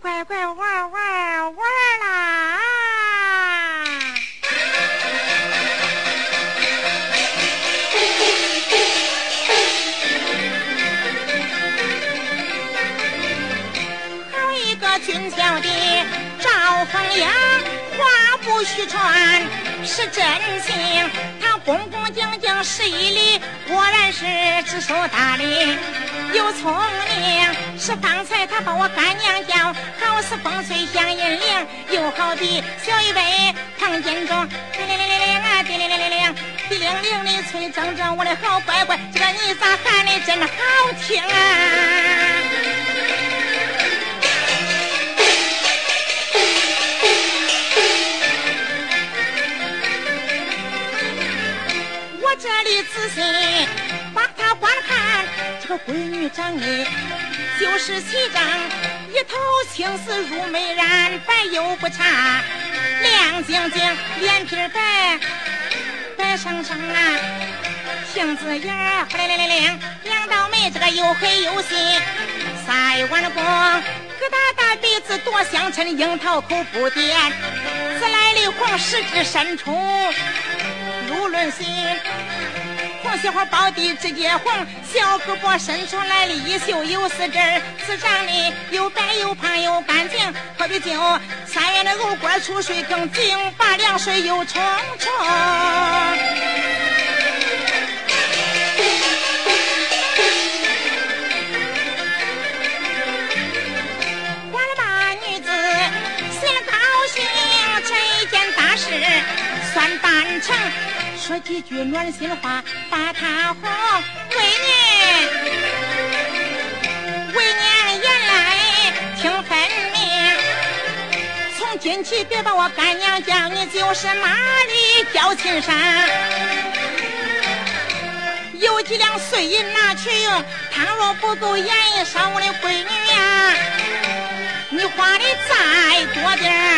乖乖玩玩玩啦！好一个俊俏的赵凤英，话不虚传是真情。他恭恭敬敬施一礼，果然是知书达理。又聪明，是方才他把我干娘叫，好似风吹响银铃，又好比小一杯唐金钟，叮铃铃铃铃啊，叮铃铃铃铃，叮铃铃的催铮铮，我的好乖乖，这个你咋喊的真好听啊！我这里仔细把他观看，个闺女长得就是齐张，一头青丝如美髯，白又不差，亮晶晶，脸皮白，白生生啊，杏子眼儿呼灵灵灵，两道眉这个又黑又细，腮弯光，疙瘩大鼻子多相衬，樱桃口不甜，自来的红，十指伸出。如论心，红小花包的直接红，小胳膊伸出来的衣袖有四针儿，此长得又白又胖又干净，可比酒三月的藕官出水更净，把凉水又冲冲。管了吧，女子心高兴，这一件大事算办成。说几句暖心话，把她哄。闺女，为娘言来听分明。从今起别把我干娘叫，你就是妈的交情深。有几两碎银拿去用，倘若不够眼一烧，我的闺女呀，你花的再多点。